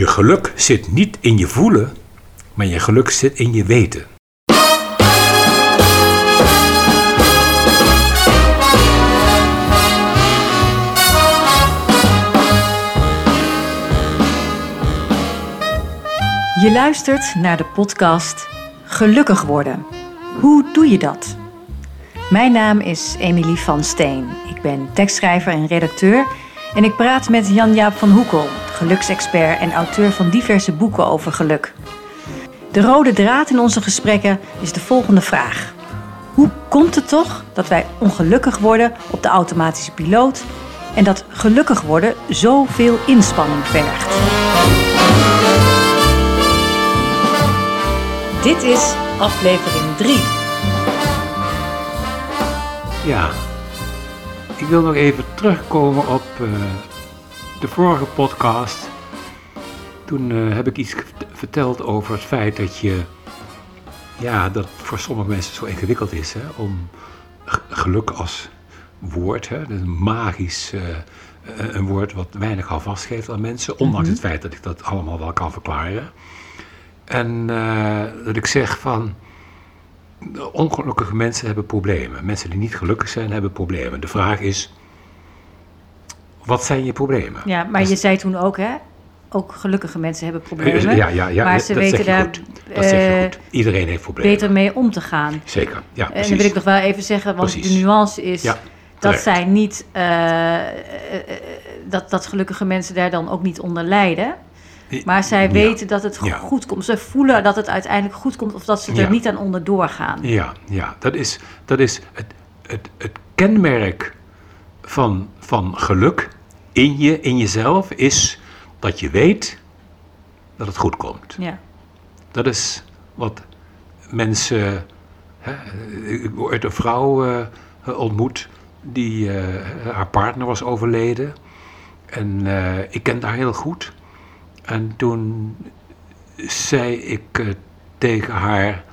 Je geluk zit niet in je voelen, maar je geluk zit in je weten. Je luistert naar de podcast Gelukkig worden. Hoe doe je dat? Mijn naam is Emilie van Steen. Ik ben tekstschrijver en redacteur en ik praat met Jan-Jaap van Hoekel, geluksexpert en auteur van diverse boeken over geluk. De rode draad in onze gesprekken is de volgende vraag. Hoe komt het toch dat wij ongelukkig worden op de automatische piloot en dat gelukkig worden zoveel inspanning vergt? Dit is aflevering 3. Ja, ik wil nog even terugkomen op uh, de vorige podcast. Toen uh, heb ik iets verteld over het feit dat je, ja, dat voor sommige mensen zo ingewikkeld is hè, om geluk als woord, hè, dat is een magisch uh, een woord wat weinig vast geeft aan mensen, ondanks mm -hmm. het feit dat ik dat allemaal wel kan verklaren. En uh, dat ik zeg van, ongelukkige mensen hebben problemen. Mensen die niet gelukkig zijn, hebben problemen. De vraag is, wat zijn je problemen? Ja, maar je zei toen ook, hè? Ook gelukkige mensen hebben problemen. Ja, ja, ja. Maar ze weten daar goed. Iedereen heeft problemen. beter mee om te gaan. Zeker, ja, En dan wil ik nog wel even zeggen, want Precies. de nuance is Ja, dat zij niet, eh, eh, eh, dat, dat gelukkige mensen daar dan ook niet onder lijden. Maar zij Ja. weten dat het Ja. goed komt. Ze voelen dat het uiteindelijk goed komt of dat ze er Ja. niet aan onderdoor gaan. Ja, ja. dat is, dat is het, het, het kenmerk van, van geluk in je, in jezelf, is dat je weet dat het goed komt. Ja. Dat is wat mensen. Hè, ik ooit een vrouw eh, ontmoet die eh, haar partner was overleden. En eh, ik ken haar heel goed. En toen zei ik tegen haar,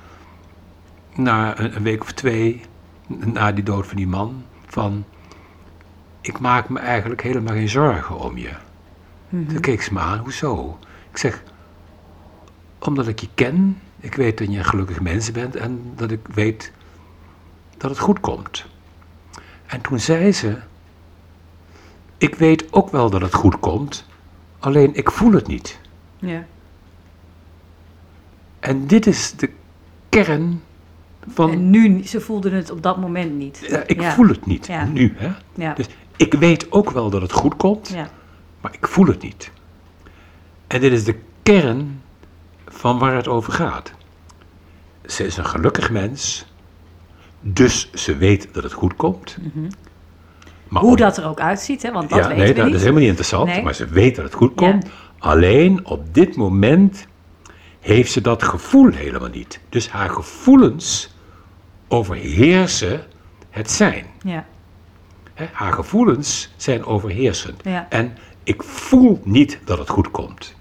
na een, een week of twee, na die dood van die man, van ik maak me eigenlijk helemaal geen zorgen om je. Toen keek ze me aan, hoezo? Ik zeg, omdat ik je ken, ik weet dat je een gelukkig mens bent en dat ik weet dat het goed komt. En toen zei ze, ik weet ook wel dat het goed komt, alleen ik voel het niet. Ja. En dit is de kern van, En nu, ze voelden het op dat moment niet. ja, ik Ja. voel het niet, Ja. nu. Hè? Ja. Dus ik weet ook wel dat het goed komt, Ja. maar ik voel het niet. En dit is de kern van waar het over gaat. Ze is een gelukkig mens, dus ze weet dat het goed komt. Maar Hoe dat er ook uitziet, hè, want dat ja, weten nee, we dat niet. is helemaal niet interessant, Nee. maar ze weet dat het goed Ja. komt. Alleen op dit moment heeft ze dat gevoel helemaal niet. Dus haar gevoelens overheersen het zijn. Ja. Hè, haar gevoelens zijn overheersend. Ja. En ik voel niet dat het goed komt.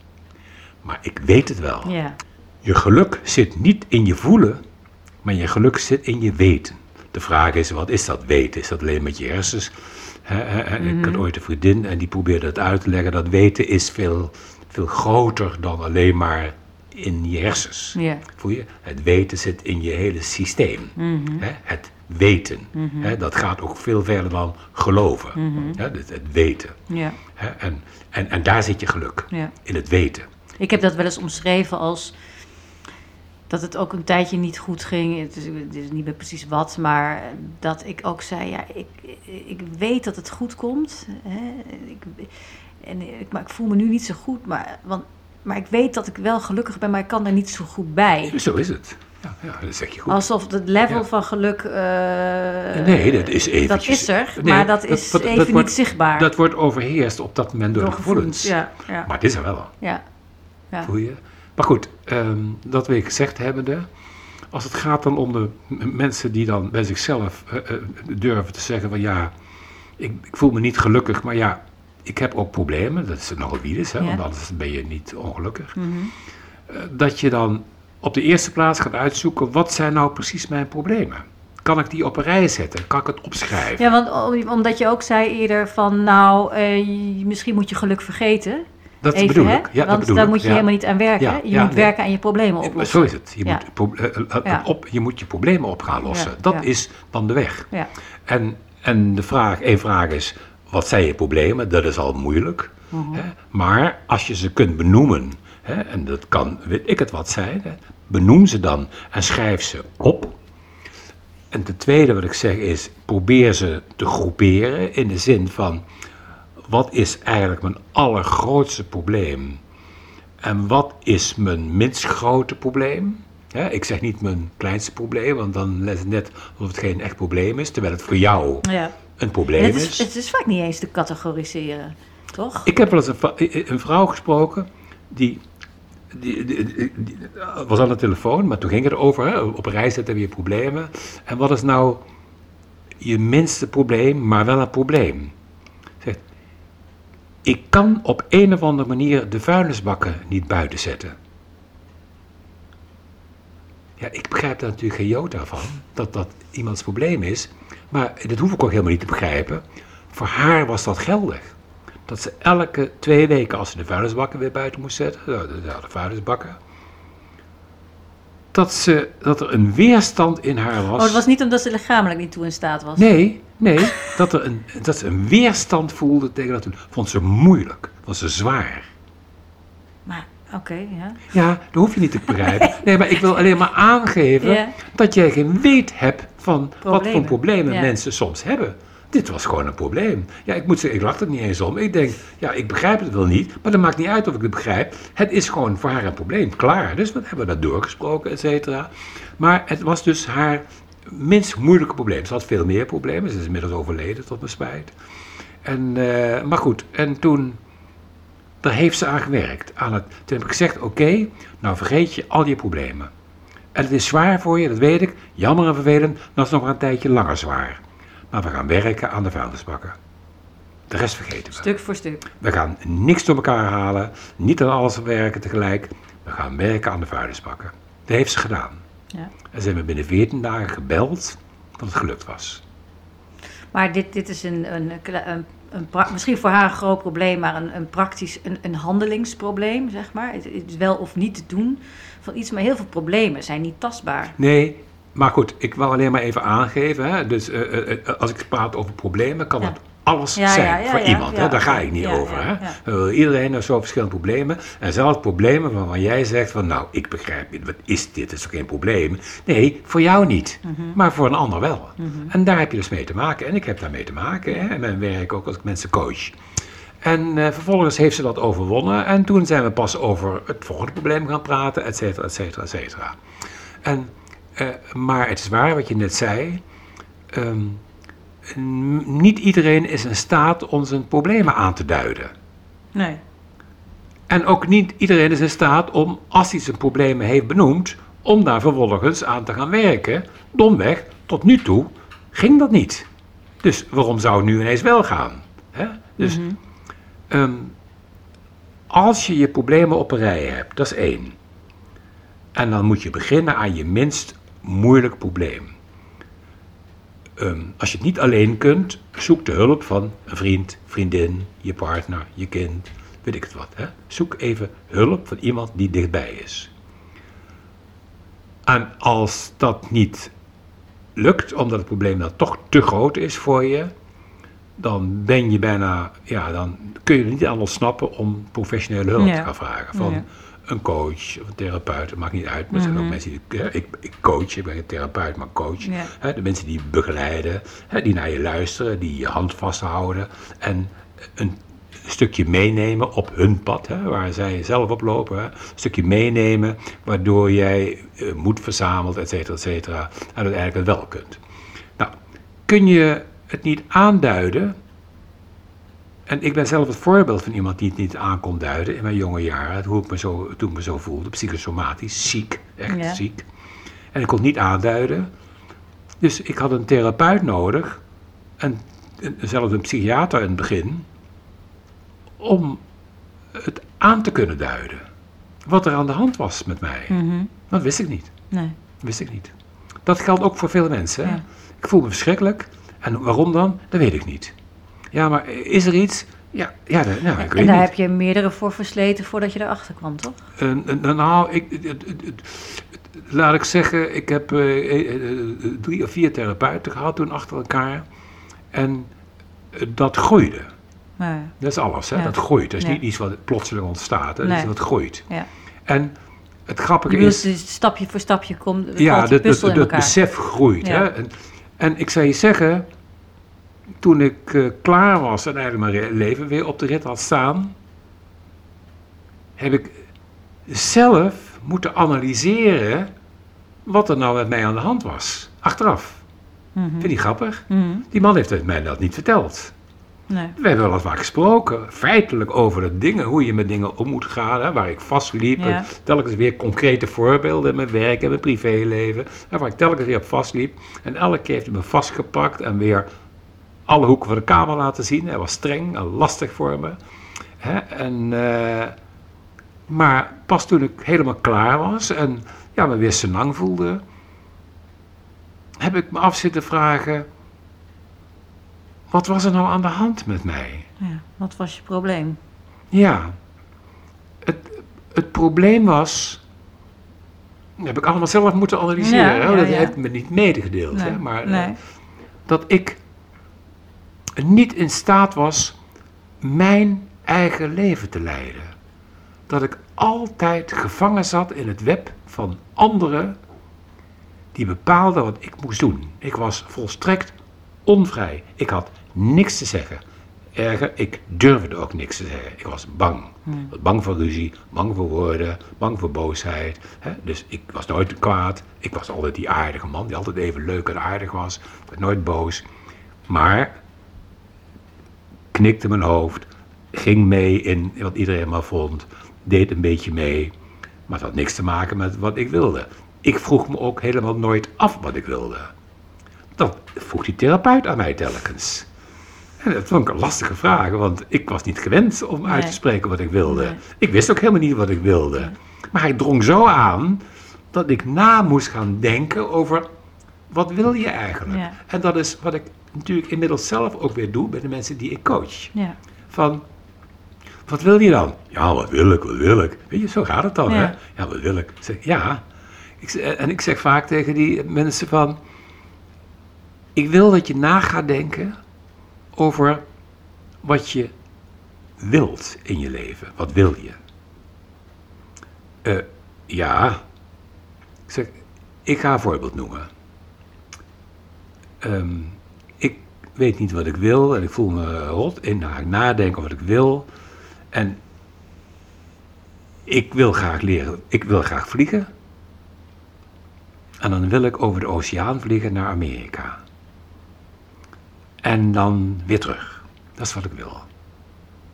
Maar ik weet het wel. Ja. Je geluk zit niet in je voelen, maar je geluk zit in je weten. De vraag is, wat is dat weten? Is dat alleen met je hersens? Hè, hè, hè, Ik had ooit een vriendin en die probeerde het uit te leggen. Dat weten is veel, veel groter dan alleen maar in je hersens. Voel je? Het weten zit in je hele systeem. Hè? Het weten. Hè? Dat gaat ook veel verder dan geloven. Hè? Het, het weten. Ja. En, en, en daar zit je geluk. Ja. In het weten. Ik heb dat wel eens omschreven als dat het ook een tijdje niet goed ging. Het is, het is niet meer precies wat, maar dat ik ook zei: ja, ik, ik weet dat het goed komt. Hè? Ik, en ik, maar ik voel me nu niet zo goed, maar, want, maar ik weet dat ik wel gelukkig ben, maar ik kan er niet zo goed bij. Zo is het. Ja, ja dat zeg je goed. Alsof het level Ja. van geluk. eh, nee, dat is Dat eventjes... is er, Nee, maar dat is dat- even dat niet wordt- zichtbaar. Dat wordt overheerst op dat moment door, de gevoelens. Ja, ja, Maar het is er wel. ja. ja. Voel je? Maar goed, ehm, dat weer gezegd hebbende, als het gaat dan om de mensen die dan bij zichzelf eh, eh, durven te zeggen van ja, ik, ik voel me niet gelukkig, maar ja, ik heb ook problemen, dat is nogal is, hè, want anders ben je niet ongelukkig. Mhm. Dat je dan op de eerste plaats gaat uitzoeken, wat zijn nou precies mijn problemen? Kan ik die op een rij zetten? Kan ik het opschrijven? Ja, want om- omdat je ook zei eerder van, nou, eh, misschien moet je geluk vergeten. Dat Even, bedoel ik. Ja, dat Want bedoel daar moet je Ja. helemaal niet aan werken. Ja, je ja, moet nee. werken aan je problemen oplossen. Zo is het. Je, moet, eh, eh, op, je moet je problemen op gaan lossen. Dat is dan de weg. Ja. En, en de vraag, één vraag is, wat zijn je problemen? Dat is al moeilijk. Mhm. Hè? Maar als je ze kunt benoemen, hè, en dat kan, weet ik het wat zijn, hè, benoem ze dan en schrijf ze op. En ten tweede wat ik zeg is, probeer ze te groeperen in de zin van, wat is eigenlijk mijn allergrootste probleem? En wat is mijn minst grote probleem? Ik zeg niet mijn kleinste probleem, want dan is het net alsof het geen echt probleem is, terwijl het voor jou Ja. een probleem Het is. is, het is vaak niet eens te categoriseren, toch? Ik heb wel eens een, een vrouw gesproken die, die, was aan de telefoon, maar toen ging het over, op reis zitten weer problemen. En wat is nou je minste probleem, maar wel een probleem? Zegt, ik kan op een of andere manier de vuilnisbakken niet buiten zetten. Ja, ik begrijp daar natuurlijk geen jota van, dat dat iemands probleem is. Maar dat hoef ik ook helemaal niet te begrijpen. Voor haar was dat geldig. Dat ze elke twee weken, als ze de vuilnisbakken weer buiten moest zetten, de, de, vuilnisbakken, dat, ze, dat er een weerstand in haar was. Oh, het was niet omdat ze lichamelijk niet toe in staat was. Nee, nee, dat, er een, dat ze een weerstand voelde tegen dat doen. Vond ze moeilijk, vond ze zwaar. Maar, oké, ja. Ja, dat hoef je niet te begrijpen. Nee, maar ik wil alleen maar aangeven Ja. dat jij geen weet hebt van wat voor Problemen. problemen Ja. mensen soms hebben. Dit was gewoon een probleem. Ja, ik moet zeggen, ik lach er niet eens om. Ik denk, ja, ik begrijp het wel niet, maar dat maakt niet uit of ik het begrijp. Het is gewoon voor haar een probleem, klaar. Dus we hebben dat doorgesproken, et cetera. Maar het was dus haar minst moeilijke probleem. Ze had veel meer problemen, ze is inmiddels overleden, tot mijn spijt. En, eh, maar goed, en toen daar heeft ze aan gewerkt. Aan het, toen heb ik gezegd, oké, nou vergeet je al je problemen. En het is zwaar voor je, dat weet ik. Jammer en vervelend, dan is nog een tijdje langer zwaar. Maar we gaan werken aan de vuilnisbakken. De rest vergeten we. Stuk voor stuk. We gaan niks door elkaar halen, niet aan alles werken tegelijk. We gaan werken aan de vuilnisbakken. Dat heeft ze gedaan. Ja. En ze hebben binnen 14 dagen gebeld dat het gelukt was. Maar dit, dit is een, een, een, misschien voor haar een groot probleem, maar een, een praktisch, een, een handelingsprobleem, zeg maar. Het, het is wel of niet te doen van iets, maar heel veel problemen zijn niet tastbaar. Nee, maar goed, ik wil alleen maar even aangeven. Hè, dus eh, eh, eh, als ik praat over problemen, kan dat alles Ja, zijn ja, voor ja, iemand. hè, daar ga ik niet over. hè. iedereen heeft zo verschillende problemen. En zelfs problemen waarvan jij zegt van, nou, ik begrijp niet, wat is dit? Dat is toch geen probleem? Nee, voor jou niet, Mhm. maar voor een ander wel. En daar heb je dus mee te maken. En ik heb daarmee te maken, hè, in mijn werk ook als ik mensen coach. En vervolgens heeft ze dat overwonnen. En toen zijn we pas over het volgende probleem gaan praten, et cetera, et cetera, et cetera. En, eh, maar het is waar wat je net zei. ehm, niet iedereen is in staat om zijn problemen aan te duiden. Nee. En ook niet iedereen is in staat om, als hij zijn problemen heeft benoemd, om daar vervolgens aan te gaan werken. Domweg, tot nu toe ging dat niet. Dus waarom zou het nu ineens wel gaan? Hè? Dus ehm, als je je problemen op een rij hebt, dat is één. En dan moet je beginnen aan je minst moeilijk probleem. Ehm, als je het niet alleen kunt, zoek de hulp van een vriend, vriendin, je partner, je kind, weet ik het wat. Hè? Zoek even hulp van iemand die dichtbij is. En als dat niet lukt, omdat het probleem dan toch te groot is voor je, dan ben je bijna, ja, dan kun je er niet aan ontsnappen om professionele hulp Ja. te gaan vragen. Van Ja. Een coach of een therapeut, het maakt niet uit. Maar er zijn ook mensen die, hè, ik, ik coach, ik ben geen therapeut, maar coach. Ja. Hè, de mensen die begeleiden, hè, die naar je luisteren, die je hand vasthouden en een stukje meenemen op hun pad, hè, waar zij zelf op lopen. Hè, een stukje meenemen, waardoor jij eh, moed verzamelt, et cetera, et cetera. En uiteindelijk het wel kunt. Nou, kun je het niet aanduiden? En ik ben zelf het voorbeeld van iemand die het niet aan kon duiden in mijn jonge jaren. Hoe ik me zo, toen ik me zo voelde, psychosomatisch, ziek, echt Ja. ziek. En ik kon het niet aanduiden. Dus ik had een therapeut nodig, en, en zelfs een psychiater in het begin, om het aan te kunnen duiden. Wat er aan de hand was met mij. Mhm. Dat wist ik niet. Nee. Wist ik niet. Dat geldt ook voor veel mensen. Hè? Ja. Ik voel me verschrikkelijk. En waarom dan? Dat weet ik niet. Ja, maar is er iets? Ja, ja nou, ik en weet daar niet. heb je meerdere voor versleten voordat je erachter kwam, toch? En- en- nou, ik, laat ik zeggen, ik heb eh, eh, drie of vier therapeuten gehad toen achter elkaar. En dat groeide. Dat is alles, hè? Ja. dat groeit. Dat is niet iets wat plotseling ontstaat, hè? dat Nee. groeit. ja. En het grappige bedoelt, is... dus stapje voor stapje komt Ja, die het besef groeit. Ja. Hè? En, en ik zou je zeggen, toen ik eh, klaar was en eigenlijk mijn leven weer op de rit had staan, heb ik zelf moeten analyseren wat er nou met mij aan de hand was. Achteraf. Mhm. Vind je grappig? Mhm. Die man heeft mij dat niet verteld. Nee. We hebben wel eens vaak gesproken, feitelijk over de dingen, hoe je met dingen om moet gaan, hè, waar ik vastliep. Ja. Telkens weer concrete voorbeelden in mijn werk en mijn privéleven, hè, waar ik telkens weer op vastliep. En elke keer heeft hij me vastgepakt en weer alle hoeken van de kamer laten zien. Hij was streng en lastig voor me. Hè, en, eh, maar pas toen ik helemaal klaar was en ja, me weer senang voelde, heb ik me af zitten vragen, wat was er nou aan de hand met mij? Ja. Wat was je probleem? Ja, het, het probleem was, dat heb ik allemaal zelf moeten analyseren, Ja, ja, dat heeft me niet medegedeeld, Nee, hè, maar eh, nee. dat ik niet in staat was mijn eigen leven te leiden. Dat ik altijd gevangen zat in het web van anderen die bepaalden wat ik moest doen. Ik was volstrekt onvrij. Ik had niks te zeggen. Erger, ik durfde ook niks te zeggen. Ik was bang. Was bang voor ruzie, bang voor woorden, bang voor boosheid. Hè? Dus ik was nooit kwaad. Ik was altijd die aardige man die altijd even leuk en aardig was. Ik werd nooit boos. Maar knikte mijn hoofd, ging mee in wat iedereen maar vond, deed een beetje mee. Maar het had niks te maken met wat ik wilde. Ik vroeg me ook helemaal nooit af wat ik wilde. Dat vroeg die therapeut aan mij telkens. En dat vond ik een lastige vraag, want ik was niet gewend om uit te spreken wat ik wilde. Nee. Ik wist ook helemaal niet wat ik wilde. Maar hij drong zo aan dat ik na moest gaan denken over wat wil je eigenlijk? Ja. En dat is wat ik natuurlijk inmiddels zelf ook weer doe bij de mensen die ik coach. Ja. Van, wat wil je dan? Ja, wat wil ik, wat wil ik? Weet je, zo gaat het dan, Ja. hè? Ja, wat wil ik? Ik zeg, ja. Ik, en ik zeg vaak tegen die mensen van, ik wil dat je na gaat denken over wat je wilt in je leven. Wat wil je? Eh, ja. Ik zeg, ik ga een voorbeeld noemen. Ik weet niet wat ik wil en ik voel me rot. En dan ga ik nadenken wat ik wil. En ik wil graag leren, ik wil graag vliegen. En dan wil ik over de oceaan vliegen naar Amerika. En dan weer terug. Dat is wat ik wil.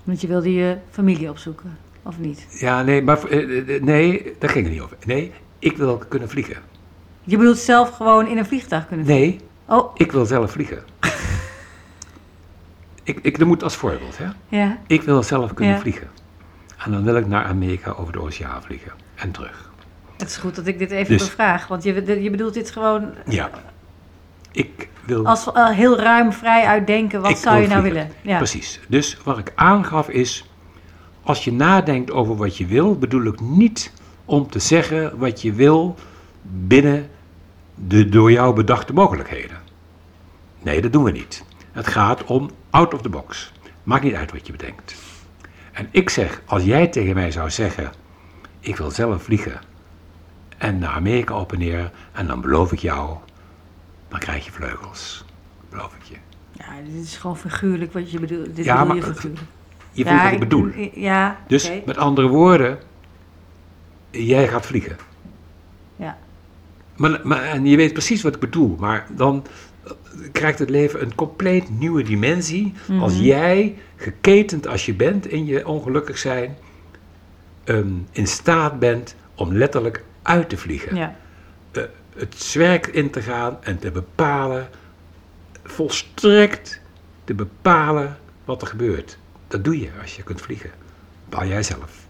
Want je wilde je familie opzoeken, of niet? Ja, nee, maar eh, eh, nee, daar ging het niet over. Nee, ik wil kunnen vliegen. Je bedoelt zelf gewoon in een vliegtuig kunnen Nee, Oh, ik wil zelf vliegen. Ik, ik, dat moet als voorbeeld, hè. ja. Ik wil zelf kunnen Ja. vliegen. En dan wil ik naar Amerika over de oceaan vliegen. En terug. Het is goed dat ik dit even Dus- bevraag. Want je, je bedoelt dit gewoon Ja. Ik wil... als uh, heel ruim, vrij uitdenken. Wat zou je nou willen? Ja. Precies. Dus wat ik aangaf is... Als je nadenkt over wat je wil... bedoel ik niet om te zeggen wat je wil... binnen de door jou bedachte mogelijkheden. Nee, dat doen we niet. Het gaat om out of the box. Maakt niet uit wat je bedenkt. En ik zeg, als jij tegen mij zou zeggen... ik wil zelf vliegen... en naar Amerika op en neer... en dan beloof ik jou... dan krijg je vleugels. Beloof ik je. Ja, dit is gewoon figuurlijk wat je bedoelt. Dit Ja, bedoel je maar- figuurlijk. Je voelt ja, wat ik bedoel. Ja, Dus met andere woorden, jij gaat vliegen. Ja. Maar, maar, en je weet precies wat ik bedoel, maar dan krijgt het leven een compleet nieuwe dimensie als Mhm. jij, geketend als je bent in je ongelukkig zijn, ehm, in staat bent om letterlijk uit te vliegen. ja. Eh, het zwerk in te gaan en te bepalen, volstrekt te bepalen wat er gebeurt. Dat doe je als je kunt vliegen. Bepaal jij zelf.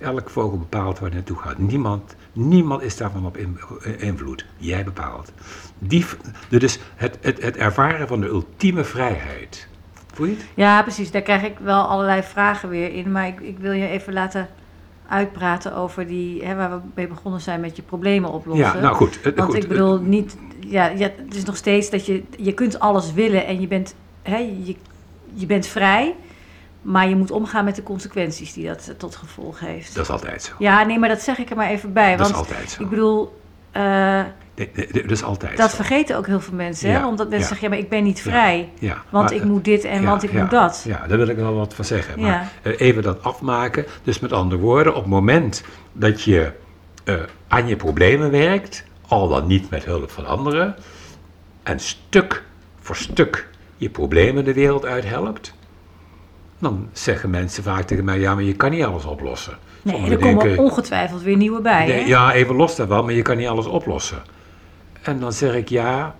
Elke vogel bepaalt waar hij naartoe gaat. Niemand, niemand is daarvan op in- invloed. Jij bepaalt. Die, dus het, het, het ervaren van de ultieme vrijheid. Voel je het? Ja, precies. Daar krijg ik wel allerlei vragen weer in. Maar ik, ik wil je even laten uitpraten over die, hè, waar we mee begonnen zijn met je problemen oplossen. Ja, nou goed. eh, Want goed. ik bedoel, niet, ja, ja, het is nog steeds dat je, je kunt alles willen en je bent, hè, je, je bent vrij. Maar je moet omgaan met de consequenties die dat eh, tot gevolg heeft. Dat is altijd zo. Ja, nee, maar dat zeg ik er maar even bij. dat is Want altijd zo. ik bedoel, Nee, nee, dat is altijd dat zo. vergeten ook heel veel mensen. Hè? Omdat mensen ja. zeggen, ja, maar ik ben niet vrij. Ja, Want maar, ik moet dit en want ik moet dat. Ja, daar wil ik wel wat van zeggen. Maar eh, even dat afmaken. Dus met andere woorden, op het moment dat je aan je problemen werkt, al dan niet met hulp van anderen, en stuk voor stuk je problemen de wereld uit helpt, dan zeggen mensen vaak tegen mij, ja, maar je kan niet alles oplossen. Nee, er komen ongetwijfeld weer nieuwe bij. Nee, ja, even los daarvan, maar je kan niet alles oplossen. En dan zeg ik ja,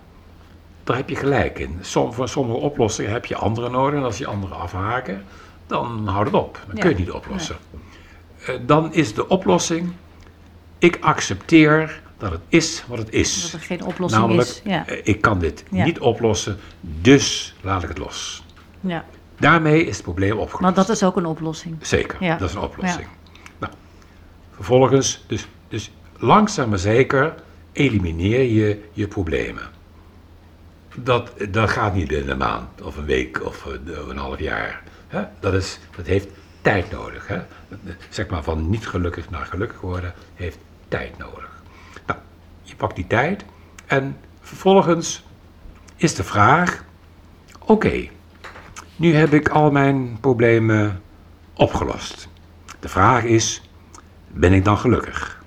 daar heb je gelijk in. Som, voor sommige oplossingen heb je anderen nodig. En als je anderen afhaken, dan houdt het op. Dan Ja. kun je het niet oplossen. Eh, dan is de oplossing, ik accepteer dat het is wat het is. Dat er geen oplossing Namelijk, is. Ja. eh, ik kan dit Ja. niet oplossen, dus laat ik het los. ja. Daarmee is het probleem opgelost. Want dat is ook een oplossing. Zeker, Ja. dat is een oplossing. Nou, vervolgens, dus, dus langzaam maar zeker, elimineer je je problemen. Dat, dat gaat niet binnen een maand of een week of eh, een half jaar. Hè? Dat, is, dat heeft tijd nodig. Hè? Zeg maar van niet gelukkig naar gelukkig worden heeft tijd nodig. Nou, je pakt die tijd en vervolgens is de vraag: oké, nu heb ik al mijn problemen opgelost. De vraag is, ben ik dan gelukkig?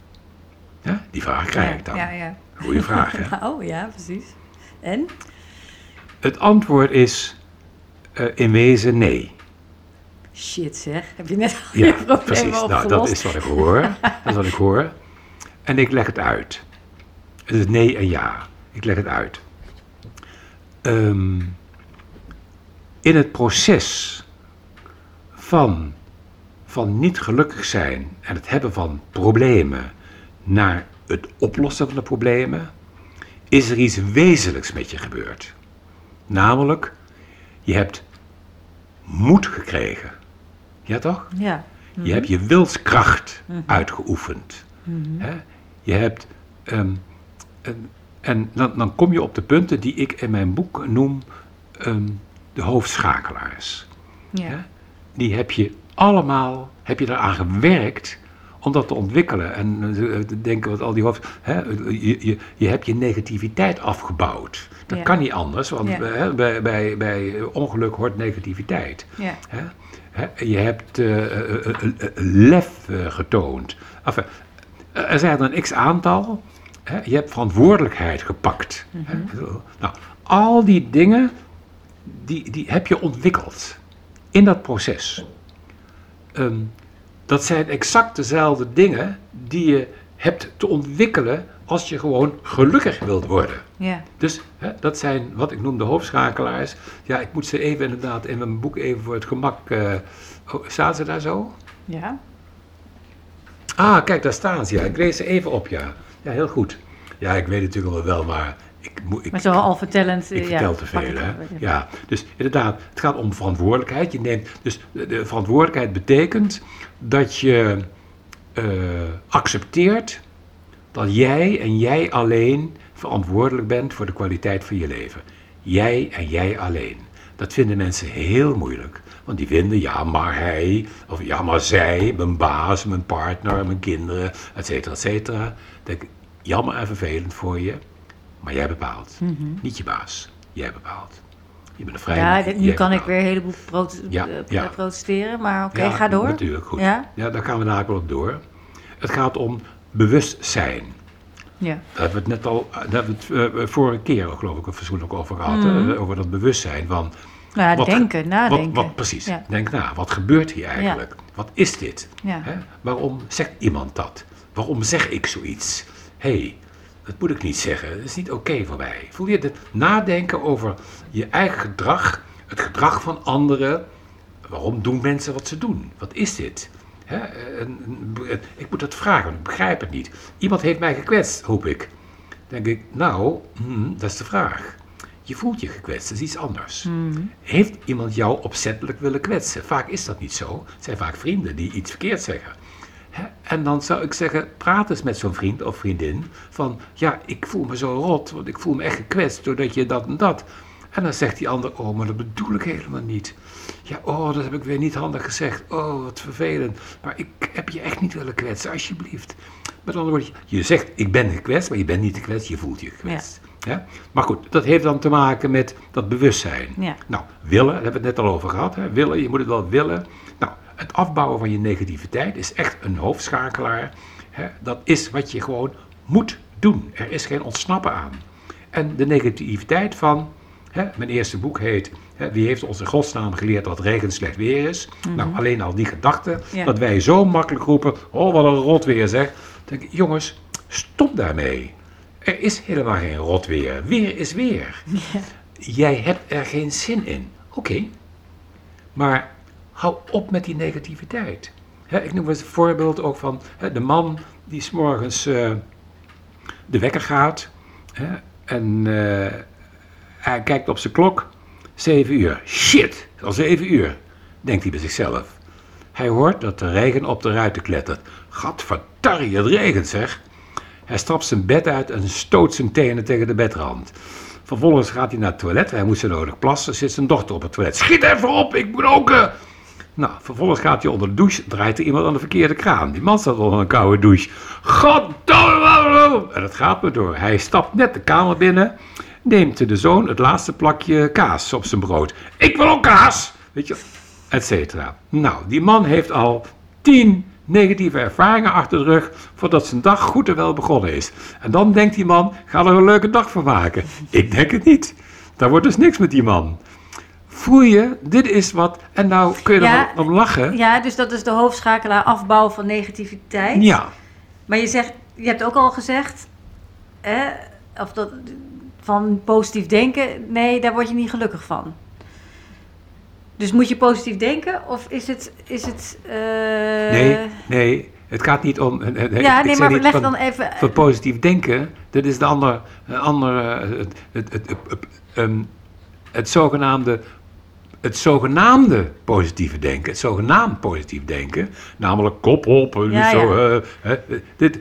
Ja, die vraag krijg ik dan. Ja, ja. Goeie vraag, hè? Oh ja, precies. En? Het antwoord is eh, in wezen nee. Shit zeg, heb je net al Ja, je problemen precies. Nou, dat is wat ik hoor. Dat is wat ik hoor. En ik leg het uit. Het is nee en ja. Ik leg het uit. Ehm, in het proces van, van niet gelukkig zijn en het hebben van problemen naar het oplossen van de problemen, is er iets wezenlijks met je gebeurd. Namelijk, je hebt moed gekregen. Ja toch? Ja. Je hebt je wilskracht uitgeoefend. Mhm. Je hebt. ehm, en en dan, dan kom je op de punten die ik in mijn boek noem ehm, de hoofdschakelaars. Ja. Die heb je allemaal, heb je eraan gewerkt om dat te ontwikkelen. En eh, te denken wat al die hoofd. Hè? Je, je, je hebt je negativiteit afgebouwd. Dat Ja. kan niet anders, want Ja. hè, bij, bij, bij ongeluk hoort negativiteit. Ja. Hè? Je hebt eh, eh, eh, eh, lef eh, getoond. Enfin, eh, er zijn er een x aantal. Hè? Je hebt verantwoordelijkheid gepakt. hè. Nou, al die dingen, die, die heb je ontwikkeld in dat proces. Ehm, dat zijn exact dezelfde dingen die je hebt te ontwikkelen als je gewoon gelukkig wilt worden. Ja. Dus hè, dat zijn wat ik noem de hoofdschakelaars. Ja, ik moet ze even inderdaad in mijn boek even voor het gemak. oh, staan ze daar zo? Ja. Ah, kijk, daar staan ze. Ja, ik lees ze even op, ja. Ja, heel goed. Ja, ik weet natuurlijk wel, maar ik. Ik, Maar zo al vertellend. ik eh, vertel ja, te pak veel, hè? ja. Dus inderdaad, het gaat om verantwoordelijkheid. Je neemt, dus de, de verantwoordelijkheid betekent dat je eh, accepteert dat jij en jij alleen verantwoordelijk bent voor de kwaliteit van je leven. Jij en jij alleen. Dat vinden mensen heel moeilijk. Want die vinden, ja, maar hij, of ja, maar zij, mijn baas, mijn partner, mijn kinderen, et cetera, et cetera. Ik, jammer en vervelend voor je, maar jij bepaalt. Niet je baas, jij bepaalt. Je bent een vrij Mhm. Ja, dit- nu kan ik weer een heleboel Ja, eh, ja. protesteren, maar oké, Ja, ga door. Natuurlijk, goed. Ja? Daar gaan we daar wel op door. Het gaat om bewustzijn. Ja. Daar hebben we het net al, daar hebben we het eh, vorige keer geloof ik fatsoenlijk over gehad. hè, Over dat bewustzijn van... Nou wat- denken, nadenken. Wat, wat, precies, Ja. denk na. Wat gebeurt hier eigenlijk? Wat is dit? Hè? Waarom zegt iemand dat? Waarom zeg ik zoiets? Hé, hey, dat moet ik niet zeggen. Dat is niet oké voor mij. Voel je het nadenken over je eigen gedrag, het gedrag van anderen. Waarom doen mensen wat ze doen? Wat is dit? Hè? En- en- ik moet dat vragen, want ik begrijp het niet. Iemand heeft mij gekwetst, hoop ik. denk ik, nou, hmm, dat is de vraag. je voelt je gekwetst, dat is iets anders. Heeft iemand jou opzettelijk willen kwetsen? Vaak is dat niet zo. Het zijn vaak vrienden die iets verkeerd zeggen. En dan zou ik zeggen, praat eens met zo'n vriend of vriendin van, ja, ik voel me zo rot, want ik voel me echt gekwetst doordat je dat en dat. En dan zegt die ander, oh, maar dat bedoel ik helemaal niet. Ja, oh, dat heb ik weer niet handig gezegd. Oh, wat vervelend. Maar ik heb je echt niet willen kwetsen, alsjeblieft. Met andere woorden, je zegt, ik ben gekwetst, maar je bent niet gekwetst, je voelt je gekwetst. Ja? Maar goed, dat heeft dan te maken met dat bewustzijn. Ja. Nou, willen, daar hebben we het net al over gehad. Hè? Willen, je moet het wel willen. Het afbouwen van je negativiteit is echt een hoofdschakelaar. Hè? Dat is wat je gewoon moet doen. Er is geen ontsnappen aan. En de negativiteit van, hè, mijn eerste boek heet, hè, wie heeft ons in godsnaam geleerd dat regen slecht weer is? Nou, alleen al die gedachte, Ja. dat wij zo makkelijk roepen, oh wat een rot weer zeg. Dan denk ik, jongens, stop daarmee. Er is helemaal geen rot weer. Weer is weer. Jij hebt er geen zin in. Oké. Maar hou op met die negativiteit. Ik noem het voorbeeld ook van de man die s'morgens eh de wekker gaat. En eh, hij kijkt op zijn klok. Zeven uur. Shit, al zeven uur. Denkt hij bij zichzelf. Hij hoort dat de regen op de ruiten klettert. Gadverdarrie, het regent zeg. Hij stapt zijn bed uit en stoot zijn tenen tegen de bedrand. Vervolgens gaat hij naar het toilet. Hij moet zo nodig plassen. Zit zijn dochter op het toilet. Schiet even op, ik moet roken. Nou, vervolgens gaat hij onder de douche. Draait er iemand aan de verkeerde kraan. Die man staat onder een koude douche. Goddomme! En het gaat maar door. Hij stapt net de kamer binnen. Neemt de zoon het laatste plakje kaas op zijn brood. Ik wil ook kaas! Weet je, et cetera. Nou, die man heeft al tien negatieve ervaringen achter de rug voordat zijn dag goed en wel begonnen is. En dan denkt die man, ga er een leuke dag van maken. Ik denk het niet. Daar wordt dus niks met die man. Voel je, dit is wat, en nou kun je er Ja. om lachen. Ja, dus dat is de hoofdschakelaar afbouw van negativiteit. Ja, Maar je zegt, je hebt ook al gezegd, hè, of dat, van positief denken, nee, daar word je niet gelukkig van. Dus moet je positief denken of is het, is het eh, nee, nee, het gaat niet om... eh, eh, Ja, nee, maar leg van- dan even... Van positief denken, dat is de andere, andere het, het, het, het, het, ehm, het zogenaamde, het zogenaamde positieve denken, het zogenaamd positief denken, namelijk kop op, en Ja, zo, dit,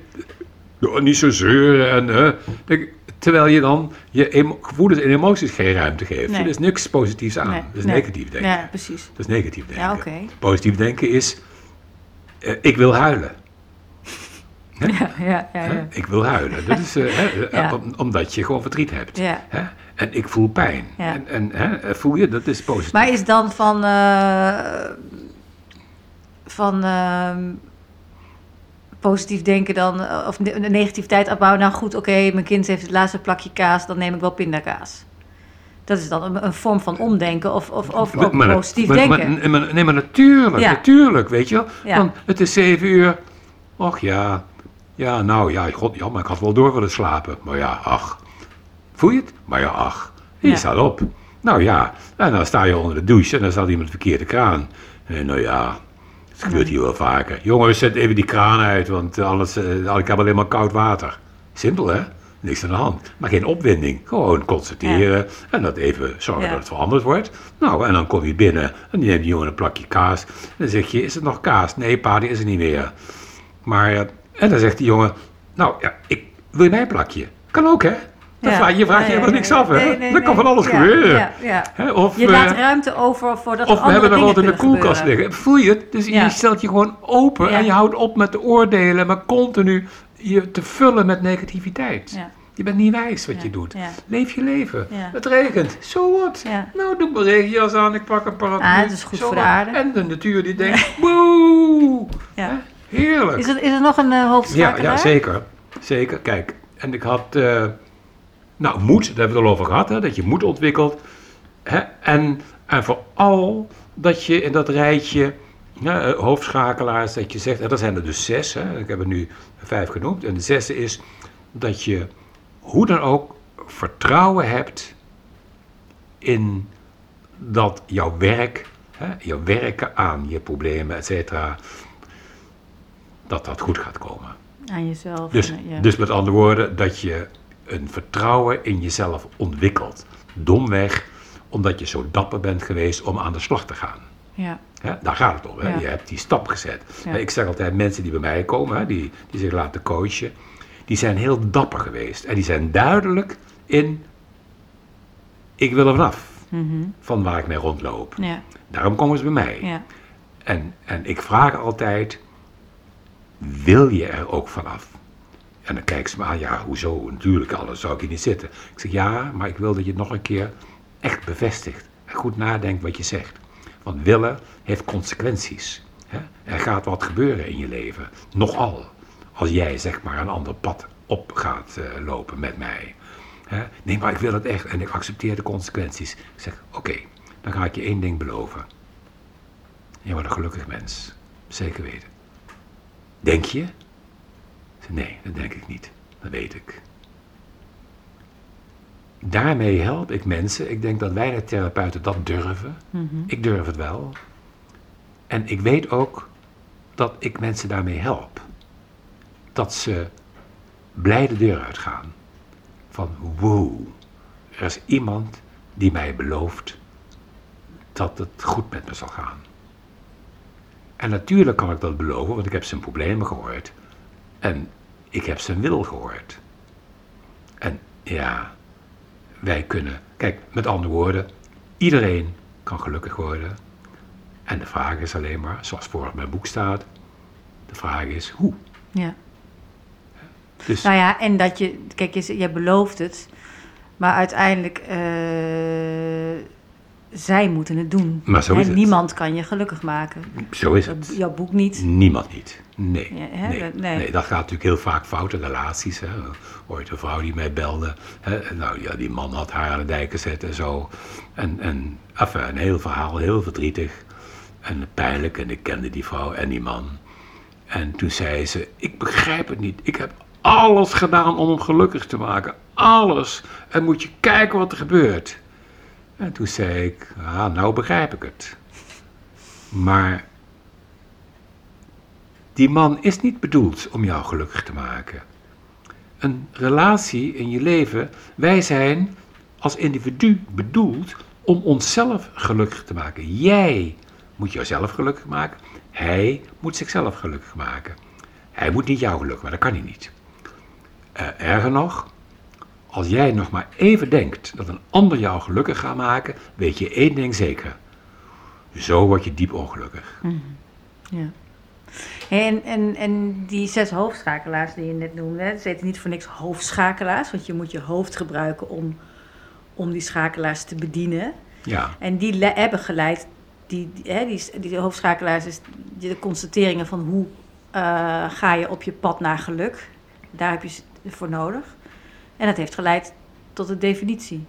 niet zo zeuren, en, terwijl je dan je gevoelens en emoties geen ruimte geeft. Nee. Er is niks positiefs aan, Nee, dat is nee. negatief denken. Ja, precies. Dat is negatief denken. Ja. Positief denken is, eh, ik wil huilen. Ja, ja, ja. Ik wil huilen. Dat is, eh, hè, omdat je gewoon verdriet hebt. Ja. Hè? En ik voel pijn. Ja. En, en hè, voel je, dat is positief. Maar is dan van, eh, van ehm, positief denken dan, eh, of ne- negativiteit opbouwen, nou goed, oké, mijn kind heeft het laatste plakje kaas, dan neem ik wel pindakaas. Dat is dan een, een vorm van omdenken of, of, of ook Maar- maar- positief maar- denken. maar- maar- nee, maar natuurlijk, Ja. natuurlijk, weet je wel. Ja. Want het is zeven uur. Och ja, ja, nou ja, god, ja, maar ik had wel door willen slapen. Maar ja, ach. Voel je het? Maar ja, ach. Je Ja. staat op. Nou ja, en dan sta je onder de douche en dan staat iemand de verkeerde kraan. En nou ja, het gebeurt hier wel vaker. Jongens, zet even die kraan uit, want anders, eh, ik heb alleen maar koud water. Simpel hè? Niks aan de hand. Maar geen opwinding. Gewoon constateren en dat even zorgen Ja. dat het veranderd wordt. Nou, en dan kom je binnen en dan neemt die jongen een plakje kaas. En dan zeg je, is het nog kaas? Nee, pa, die is er niet meer. Maar, eh, en dan zegt die jongen, nou ja, ik, wil je mij een plakje? Kan ook hè? Ja. vraag, je vraagt je helemaal niks af hè? nee, dat kan van alles Ja, gebeuren. Ja, ja. Hè? Of, Je eh, laat ruimte over voor dat of we hebben er wat in de koelkast gebeuren. liggen. Voel je het? Dus Ja. je stelt je gewoon open Ja. en je houdt op met te oordelen, maar continu je te vullen met negativiteit. Ja. Je bent niet wijs wat Ja. je doet. Ja. Leef je leven. Ja. Het regent. So what? Ja. Nou, doe mijn regenjas aan, ik pak een paraplu. Ah, het is goed So voor de aarde. En de natuur die denkt! Ja. Hè? Heerlijk. Is, er, is er nog een eh Ja, hoofdschakelaar? ja, zeker. Zeker. Kijk, en ik had, eh, nou, moed, daar hebben we het al over gehad, hè, dat je moed ontwikkelt. Hè, en, en vooral dat je in dat rijtje hè, hoofdschakelaars, dat je zegt, en dat zijn er dus zes, hè, ik heb er nu vijf genoemd. En de zesde is dat je hoe dan ook vertrouwen hebt in dat jouw werk, hè, jouw werken aan je problemen, et cetera, dat dat goed gaat komen. Aan jezelf. Dus, en, ja. dus met andere woorden, dat je een vertrouwen in jezelf ontwikkeld. Domweg omdat je zo dapper bent geweest om aan de slag te gaan. Ja. Hè, daar gaat het om. Ja. Je hebt die stap gezet. Ja. Ik zeg altijd, mensen die bij mij komen, die, die zich laten coachen, die zijn heel dapper geweest. En die zijn duidelijk in, ik wil er vanaf Mhm. van waar ik mee rondloop. Ja. Daarom komen ze bij mij. Ja. En, en ik vraag altijd, wil je er ook vanaf? En dan kijken ze me aan, ja, hoezo? Natuurlijk, anders zou ik hier niet zitten. Ik zeg, ja, maar ik wil dat je het nog een keer echt bevestigt. En goed nadenkt wat je zegt. Want willen heeft consequenties. Hè? Er gaat wat gebeuren in je leven. Nogal. Als jij, zeg maar, een ander pad op gaat eh, lopen met mij. Hè? Nee, maar ik wil het echt en ik accepteer de consequenties. Ik zeg, oké, dan ga ik je één ding beloven. Je wordt een gelukkig mens. Zeker weten. Denk je? Nee, dat denk ik niet. Dat weet ik. Daarmee help ik mensen. Ik denk dat weinig therapeuten dat durven. Mhm. Ik durf het wel. En ik weet ook dat ik mensen daarmee help. Dat ze blij de deur uitgaan. Van wow, er is iemand die mij belooft dat het goed met me zal gaan. En natuurlijk kan ik dat beloven, want ik heb zijn problemen gehoord. En ik heb zijn wil gehoord. En ja, wij kunnen, kijk, met andere woorden, iedereen kan gelukkig worden. En de vraag is alleen maar, zoals voor in mijn boek staat, de vraag is hoe. Ja. Dus Nou ja, en dat je, kijk, je, je belooft het, maar uiteindelijk, eh, zij moeten het doen. Maar zo is het. Niemand kan je gelukkig maken. zo is het. Jouw boek niet. Niemand niet. Nee. Ja, hè, nee. dat- nee. nee. dat gaat natuurlijk heel vaak fout in relaties. Hè. Ooit een vrouw die mij belde. Hè. Nou ja, die man had haar aan de dijk gezet en zo. En, en enfin, een heel verhaal, heel verdrietig. En pijnlijk. En ik kende die vrouw en die man. En toen zei ze, ik begrijp het niet. Ik heb alles gedaan om hem gelukkig te maken. Alles. En moet je kijken wat er gebeurt. En toen zei ik, ah, nou begrijp ik het. Maar die man is niet bedoeld om jou gelukkig te maken. Een relatie in je leven, wij zijn als individu bedoeld om onszelf gelukkig te maken. Jij moet jouzelf gelukkig maken, hij moet zichzelf gelukkig maken. Hij moet niet jou gelukkig maken, dat kan hij niet. Eh, erger nog, als jij nog maar even denkt dat een ander jou gelukkig gaat maken, weet je één ding zeker. Zo word je diep ongelukkig. Ja. Hey, En, en, en die zes hoofdschakelaars die je net noemde, ze heten niet voor niks hoofdschakelaars, want je moet je hoofd gebruiken om, om die schakelaars te bedienen. Ja, En die hebben geleid, die, die, hè, die, die hoofdschakelaars is de constateringen van hoe eh, ga je op je pad naar geluk. Daar heb je ze voor nodig. En dat heeft geleid tot de definitie.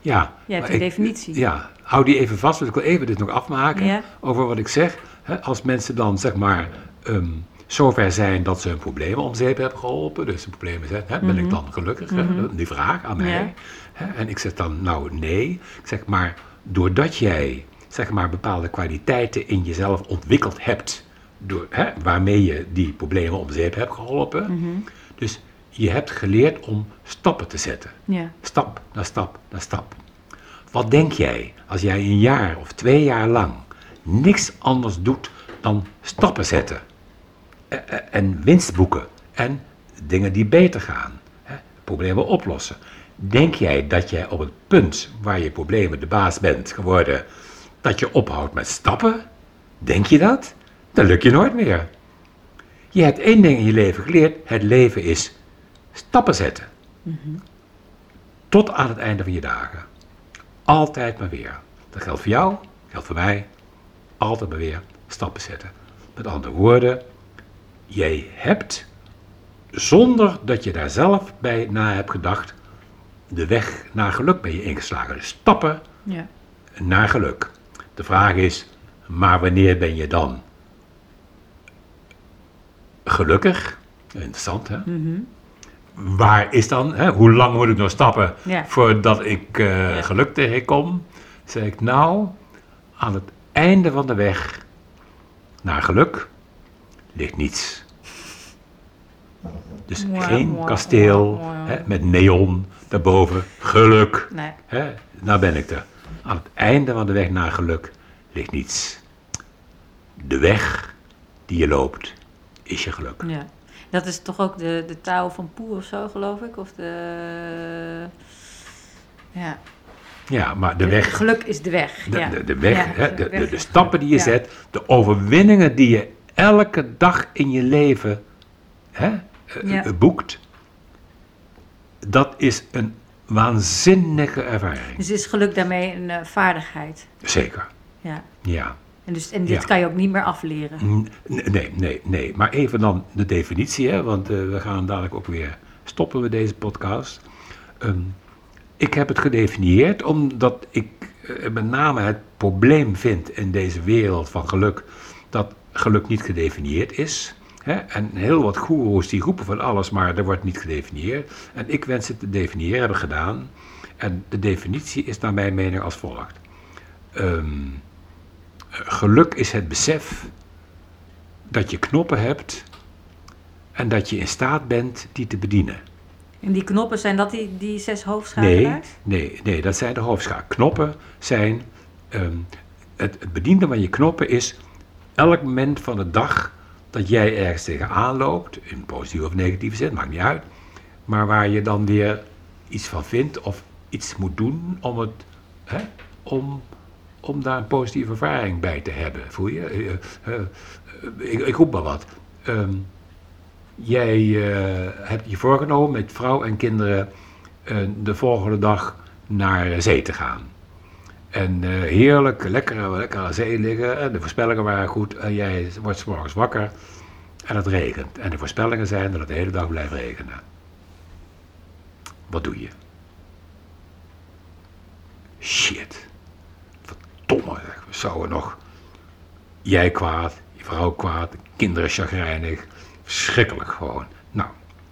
ja. Je hebt een ik- definitie. Ja, hou die even vast, want ik wil even dit nog afmaken Ja. over wat ik zeg. Als mensen dan zeg maar ehm, zover zijn dat ze hun problemen om zeep hebben geholpen, dus de problemen zijn, hè, ben ik dan gelukkig? hè? Die vraag aan mij. Mhm. Ja. En ik zeg dan, nou nee. Ik zeg maar, doordat jij zeg maar bepaalde kwaliteiten in jezelf ontwikkeld hebt, door, hè, waarmee je die problemen om zeep hebt geholpen, Mhm. dus je hebt geleerd om stappen te zetten. Ja. Stap na stap na stap. Wat denk jij als jij een jaar of twee jaar lang niks anders doet dan stappen zetten Eh, eh, en winst boeken en dingen die beter gaan, hè, problemen oplossen? Denk jij dat jij op het punt waar je problemen de baas bent geworden, dat je ophoudt met stappen? Denk je dat? Dan lukt je nooit meer. Je hebt één ding in je leven geleerd: het leven is stappen zetten. Tot aan het einde van je dagen. Altijd maar weer. Dat geldt voor jou, dat geldt voor mij. Altijd maar weer stappen zetten. Met andere woorden, jij hebt, zonder dat je daar zelf bij na hebt gedacht, de weg naar geluk ben je ingeslagen. Dus stappen Ja. naar geluk. De vraag is, maar wanneer ben je dan gelukkig? Interessant, hè? Mhm. Waar is dan, hè, hoe lang moet ik nog stappen Ja. voordat ik eh, Ja. geluk tegenkom? Zeg ik, nou, aan het einde van de weg naar geluk ligt niets. Dus geen kasteel. Hè, met neon daarboven. Geluk. Nee. Hè, nou ben ik er. Aan het einde van de weg naar geluk ligt niets. De weg die je loopt is je geluk. Ja. Dat is toch ook de, de touw van Poe of zo, geloof ik? Of de... Ja. Ja, maar de weg, Geluk is de weg. de, ja. de, de weg, Ja, hè, de, de, weg de is stappen die je. Ja. zet, de overwinningen die je elke dag in je leven hè, eh, eh, boekt, dat is een waanzinnige ervaring. Dus is geluk daarmee een eh, vaardigheid? Zeker, Ja. ja. En, dus, en dit Ja. kan je ook niet meer afleren. N- Nee, nee, nee. Maar even dan de definitie, hè, want eh, we gaan dadelijk ook weer stoppen met deze podcast. Ehm, ik heb het gedefinieerd omdat ik eh, met name het probleem vind in deze wereld van geluk, dat geluk niet gedefinieerd is. Hè? En heel wat goeroes die roepen van alles, maar er wordt niet gedefinieerd. En ik wens het te definiëren, heb ik gedaan. En de definitie is naar mijn mening als volgt. Ehm, geluk is het besef dat je knoppen hebt en dat je in staat bent die te bedienen. En die knoppen, zijn dat die, die zes Nee, hoofdschakelaars? nee, nee, dat zijn de hoofdschakel. Knoppen zijn, ehm, het, het bedienen van je knoppen is elk moment van de dag dat jij ergens tegenaan loopt, in positieve of negatieve zin, maakt niet uit, maar waar je dan weer iets van vindt of iets moet doen om, het, hè, om, om daar een positieve ervaring bij te hebben. Voel je? Eh, eh, eh, ik, ik roep maar wat. Ehm, jij eh, hebt je voorgenomen met vrouw en kinderen de volgende dag naar zee te gaan. En heerlijk, lekker, lekker aan zee liggen. En de voorspellingen waren goed. Jij wordt 's morgens wakker en het regent. En de voorspellingen zijn dat het de hele dag blijft regenen. Wat doe je? Shit. Verdomme, we zouden nog... Jij kwaad, je vrouw kwaad, kinderen chagrijnig. Verschrikkelijk gewoon. Nou,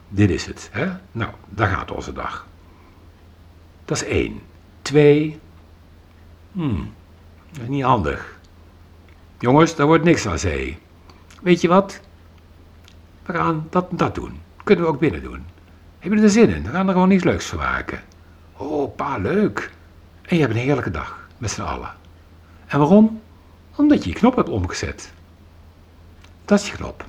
dit is het. Hè? Nou, daar gaat onze dag. Dat is één. Twee. Hmm, dat is niet handig. Jongens, daar wordt niks aan zee. Weet je wat? We gaan dat en dat doen. Kunnen we ook binnen doen. Heb je er zin in? We gaan er gewoon iets leuks van maken. Oh, pa, leuk. En je hebt een heerlijke dag, met z'n allen. En waarom? Omdat je je knop hebt omgezet. Dat is je knop.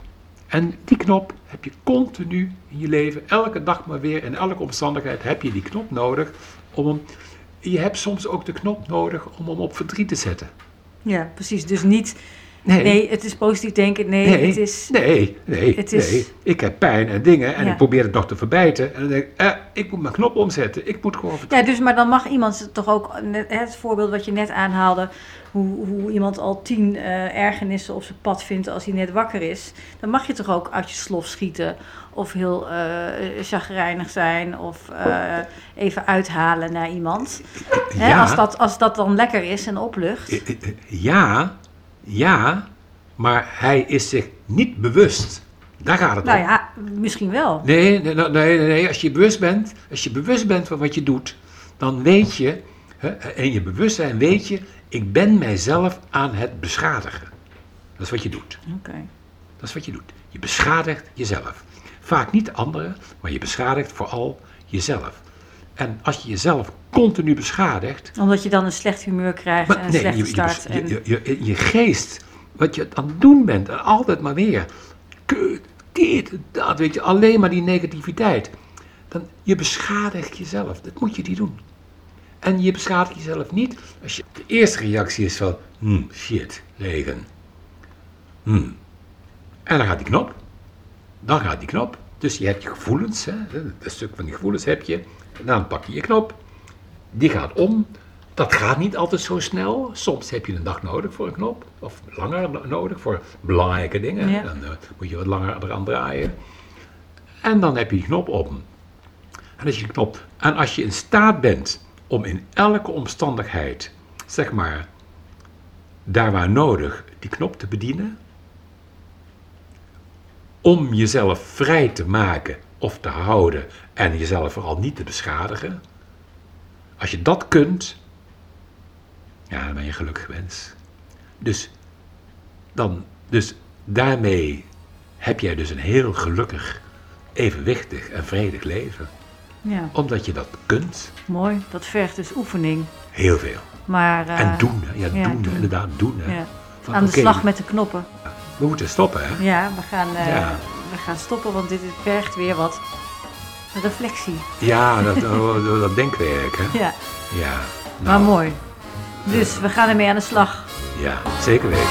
En die knop heb je continu in je leven, elke dag maar weer, in elke omstandigheid heb je die knop nodig om hem. Je hebt soms ook de knop nodig om hem op verdriet te zetten. Ja, precies. Dus niet, Nee, nee, het is positief denken. Nee, nee, het is... nee, nee, het is- nee. Ik heb pijn en dingen en Ja. ik probeer het nog te verbijten. En dan denk ik, eh, ik moet mijn knop omzetten. Ik moet gewoon verdriet. Ja, dus maar dan mag iemand toch ook, net- het voorbeeld wat je net aanhaalde, hoe, hoe iemand al tien eh, ergernissen op zijn pad vindt als hij net wakker is, dan mag je toch ook uit je slof schieten of heel eh chagrijnig zijn of eh, even uithalen naar iemand. Hè, Ja. als, dat, als dat dan lekker is en oplucht. Ja, ja, maar hij is zich niet bewust. Daar gaat het Nou om. ja, misschien wel. Nee, nee, nee, nee, nee, als je bewust bent, als je bewust bent van wat je doet, dan weet je, hè, in je bewustzijn weet je, ik ben mijzelf aan het beschadigen. Dat is wat je doet. Oké. Dat is wat je doet. Je beschadigt jezelf. Vaak niet anderen, maar je beschadigt vooral jezelf. En als je jezelf continu beschadigt, Omdat je dan een slecht humeur krijgt en een nee, slechte je, start. je, en, je, je, je geest, wat je aan het doen bent, en altijd maar weer, kut, dit, dat, weet je, alleen maar die negativiteit. Dan, je beschadigt jezelf, dat moet je niet doen. En je beschadigt jezelf niet als je, de eerste reactie is van, hmm, shit, regen. Hmm. En dan gaat die knop, dan gaat die knop. Dus je hebt je gevoelens, hè, een stuk van die gevoelens heb je, en dan pak je je knop, die gaat om. Dat gaat niet altijd zo snel. Soms heb je een dag nodig voor een knop. Of langer no- nodig voor belangrijke dingen. Ja. Dan eh, moet je wat langer eraan draaien. En dan heb je die knop om. En als je knop. En als je in staat bent om in elke omstandigheid, zeg maar, daar waar nodig, die knop te bedienen. Om jezelf vrij te maken of te houden en jezelf vooral niet te beschadigen. Als je dat kunt, ja, dan ben je gelukkig mens. Dus, dan, dus daarmee heb jij dus een heel gelukkig evenwichtig en vredig leven. Ja, Omdat je dat kunt. mooi. Dat vergt dus oefening. Heel veel. Maar, eh, en doen, hè. Ja, ja, doen, doen. inderdaad, doen. Hè. Ja. Van, Aan de slag met de knoppen. We moeten stoppen, hè. Ja, we gaan, eh, Ja. we gaan stoppen, want dit vergt weer wat reflectie. Ja, dat, oh, dat denkwerk, hè. Ja, Ja. maar nou, mooi. Dus we gaan ermee aan de slag. Ja, zeker weten.